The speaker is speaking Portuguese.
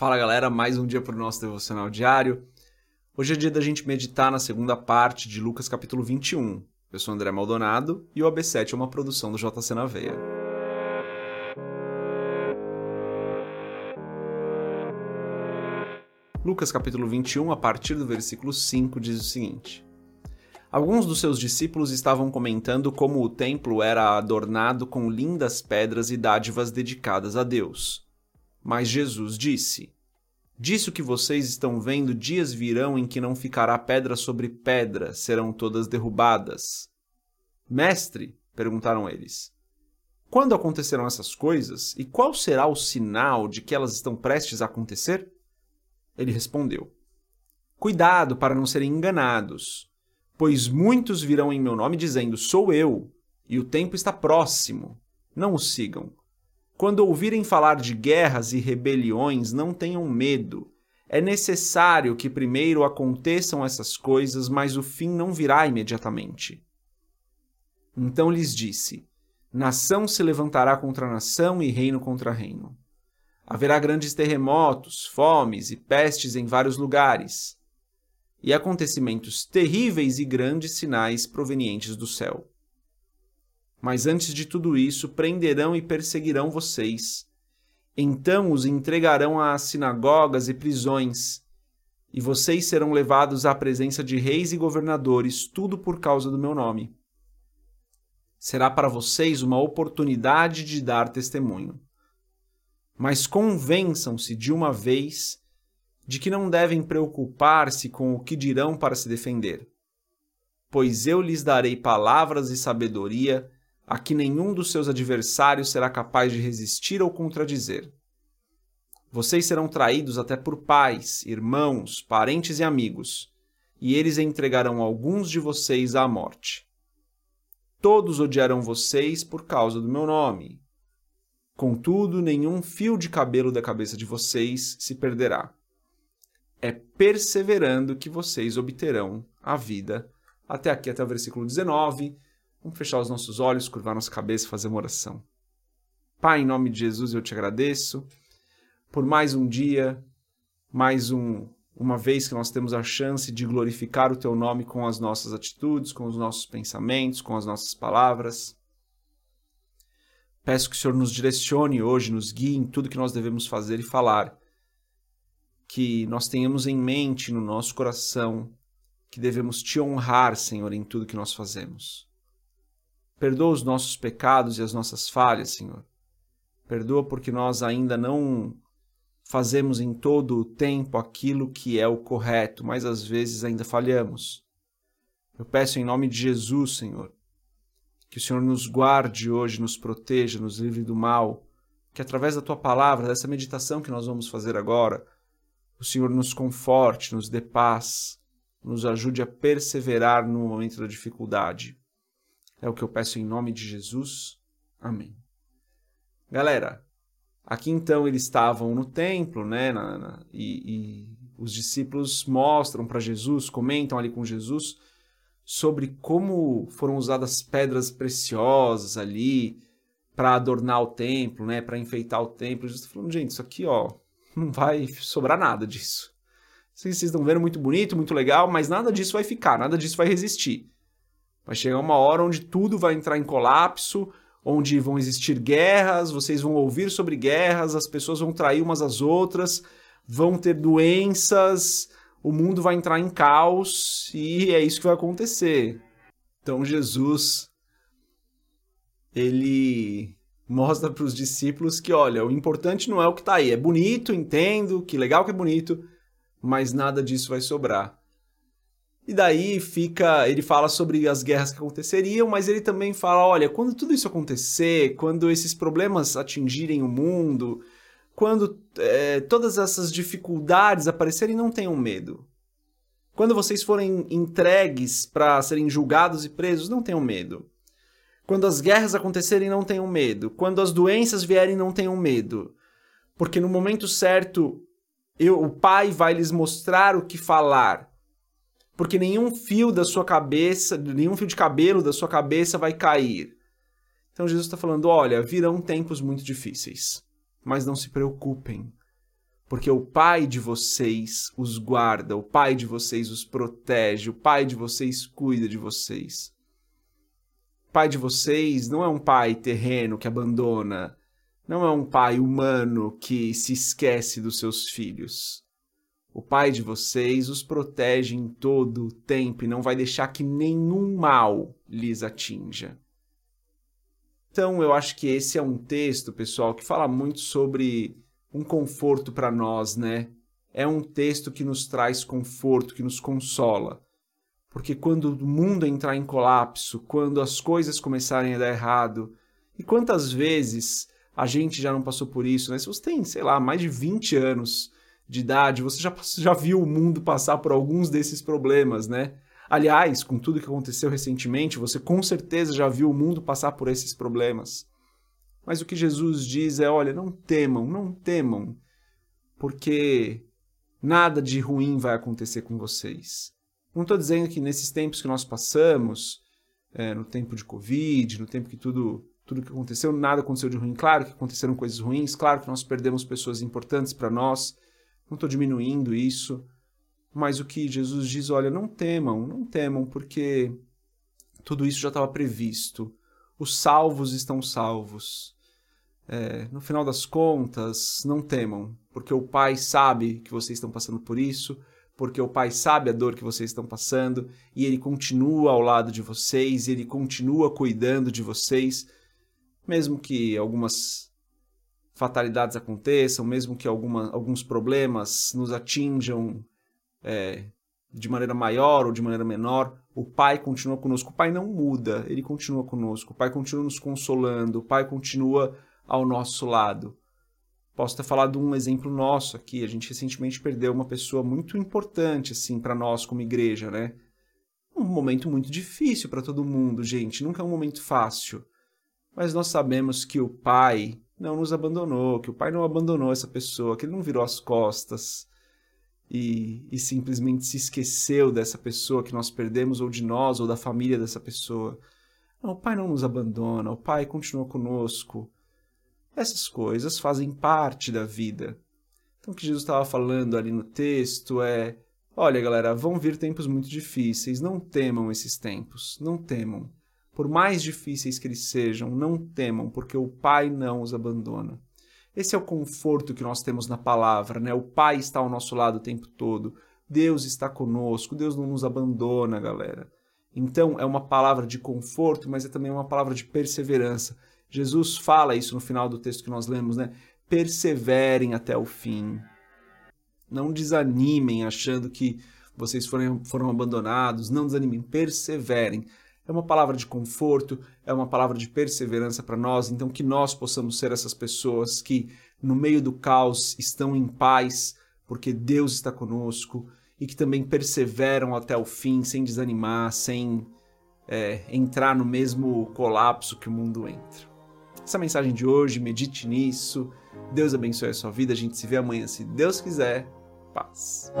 Fala galera, mais um dia para o nosso devocional diário. Hoje é dia da gente meditar na segunda parte de Lucas capítulo 21. Eu sou André Maldonado e o AB7 é uma produção do JC na Veia. Lucas capítulo 21, a partir do versículo 5, diz o seguinte: Alguns dos seus discípulos estavam comentando como o templo era adornado com lindas pedras e dádivas dedicadas a Deus. Mas Jesus disse: Disso que vocês estão vendo, dias virão em que não ficará pedra sobre pedra, serão todas derrubadas. Mestre, perguntaram eles, quando acontecerão essas coisas e qual será o sinal de que elas estão prestes a acontecer? Ele respondeu: Cuidado para não serem enganados, pois muitos virão em meu nome dizendo: Sou eu, e o tempo está próximo. Não os sigam. Quando ouvirem falar de guerras e rebeliões, não tenham medo. É necessário que primeiro aconteçam essas coisas, mas o fim não virá imediatamente. Então lhes disse: Nação se levantará contra nação e reino contra reino. Haverá grandes terremotos, fomes e pestes em vários lugares, e acontecimentos terríveis e grandes sinais provenientes do céu. Mas antes de tudo isso, prenderão e perseguirão vocês. Então os entregarão às sinagogas e prisões, e vocês serão levados à presença de reis e governadores, tudo por causa do meu nome. Será para vocês uma oportunidade de dar testemunho. Mas convençam-se de uma vez de que não devem preocupar-se com o que dirão para se defender. Pois eu lhes darei palavras e sabedoria a que nenhum dos seus adversários será capaz de resistir ou contradizer. Vocês serão traídos até por pais, irmãos, parentes e amigos, e eles entregarão alguns de vocês à morte. Todos odiarão vocês por causa do meu nome. Contudo, nenhum fio de cabelo da cabeça de vocês se perderá. É perseverando que vocês obterão a vida. Até aqui, até o versículo 19 Vamos fechar os nossos olhos, curvar nossa cabeça e fazer uma oração. Pai, em nome de Jesus, eu te agradeço por mais um dia, mais um, uma vez que nós temos a chance de glorificar o teu nome com as nossas atitudes, com os nossos pensamentos, com as nossas palavras. Peço que o Senhor nos direcione hoje, nos guie em tudo que nós devemos fazer e falar. Que nós tenhamos em mente no nosso coração que devemos te honrar, Senhor, em tudo que nós fazemos. Perdoa os nossos pecados e as nossas falhas, Senhor. Perdoa porque nós ainda não fazemos em todo o tempo aquilo que é o correto, mas às vezes ainda falhamos. Eu peço em nome de Jesus, Senhor, que o Senhor nos guarde hoje, nos proteja, nos livre do mal, que através da tua palavra, dessa meditação que nós vamos fazer agora, o Senhor nos conforte, nos dê paz, nos ajude a perseverar no momento da dificuldade. É o que eu peço em nome de Jesus. Amém. Galera, aqui então eles estavam no templo, né? Na, na, e, e os discípulos mostram para Jesus, comentam ali com Jesus sobre como foram usadas pedras preciosas ali para adornar o templo, né? Para enfeitar o templo. Jesus está falando, gente, isso aqui, ó, não vai sobrar nada disso. Vocês estão vendo muito bonito, muito legal, mas nada disso vai ficar, nada disso vai resistir. Vai chegar uma hora onde tudo vai entrar em colapso, onde vão existir guerras, vocês vão ouvir sobre guerras, as pessoas vão trair umas às outras, vão ter doenças, o mundo vai entrar em caos e é isso que vai acontecer. Então Jesus ele mostra para os discípulos que, olha, o importante não é o que está aí, é bonito, entendo, que legal que é bonito, mas nada disso vai sobrar. E daí fica, ele fala sobre as guerras que aconteceriam, mas ele também fala, olha, quando tudo isso acontecer, quando esses problemas atingirem o mundo, quando é, todas essas dificuldades aparecerem, não tenham medo. Quando vocês forem entregues para serem julgados e presos, não tenham medo. Quando as guerras acontecerem, não tenham medo. Quando as doenças vierem, não tenham medo. Porque no momento certo, eu, o Pai vai lhes mostrar o que falar porque nenhum fio da sua cabeça, nenhum fio de cabelo da sua cabeça vai cair. Então Jesus está falando: olha, virão tempos muito difíceis, mas não se preocupem, porque o Pai de vocês os guarda, o Pai de vocês os protege, o Pai de vocês cuida de vocês. O pai de vocês não é um pai terreno que abandona, não é um pai humano que se esquece dos seus filhos. O pai de vocês os protege em todo o tempo e não vai deixar que nenhum mal lhes atinja. Então, eu acho que esse é um texto, pessoal, que fala muito sobre um conforto para nós, né? É um texto que nos traz conforto, que nos consola. Porque quando o mundo entrar em colapso, quando as coisas começarem a dar errado, e quantas vezes a gente já não passou por isso, né? Se você tem, sei lá, mais de 20 anos de idade, você já, já viu o mundo passar por alguns desses problemas, né? Aliás, com tudo que aconteceu recentemente, você com certeza já viu o mundo passar por esses problemas. Mas o que Jesus diz é: olha, não temam, não temam, porque nada de ruim vai acontecer com vocês. Não estou dizendo que nesses tempos que nós passamos, é, no tempo de Covid, no tempo que tudo, tudo que aconteceu, nada aconteceu de ruim. Claro que aconteceram coisas ruins, claro que nós perdemos pessoas importantes para nós. Não estou diminuindo isso. Mas o que Jesus diz, olha, não temam, não temam, porque tudo isso já estava previsto. Os salvos estão salvos. É, no final das contas, não temam, porque o Pai sabe que vocês estão passando por isso, porque o Pai sabe a dor que vocês estão passando e ele continua ao lado de vocês, ele continua cuidando de vocês, mesmo que algumas fatalidades aconteçam, mesmo que alguma, alguns problemas nos atinjam é, de maneira maior ou de maneira menor, o Pai continua conosco. O Pai não muda, ele continua conosco. O Pai continua nos consolando, o Pai continua ao nosso lado. Posso ter falado um exemplo nosso aqui. A gente recentemente perdeu uma pessoa muito importante assim para nós como igreja, né? Um momento muito difícil para todo mundo, gente. Nunca é um momento fácil. Mas nós sabemos que o Pai não nos abandonou, que o Pai não abandonou essa pessoa, que ele não virou as costas e, e simplesmente se esqueceu dessa pessoa que nós perdemos, ou de nós, ou da família dessa pessoa. Não, o Pai não nos abandona, o Pai continua conosco. Essas coisas fazem parte da vida. Então, o que Jesus estava falando ali no texto é: olha, galera, vão vir tempos muito difíceis, não temam esses tempos, não temam. Por mais difíceis que eles sejam, não temam, porque o Pai não os abandona. Esse é o conforto que nós temos na palavra, né? O Pai está ao nosso lado o tempo todo. Deus está conosco, Deus não nos abandona, galera. Então, é uma palavra de conforto, mas é também uma palavra de perseverança. Jesus fala isso no final do texto que nós lemos, né? Perseverem até o fim. Não desanimem achando que vocês foram, foram abandonados. Não desanimem, perseverem. É uma palavra de conforto, é uma palavra de perseverança para nós. Então, que nós possamos ser essas pessoas que, no meio do caos, estão em paz, porque Deus está conosco, e que também perseveram até o fim, sem desanimar, sem é, entrar no mesmo colapso que o mundo entra essa mensagem de hoje, medite nisso. Deus abençoe a sua vida. A gente se vê amanhã, se Deus quiser. Paz.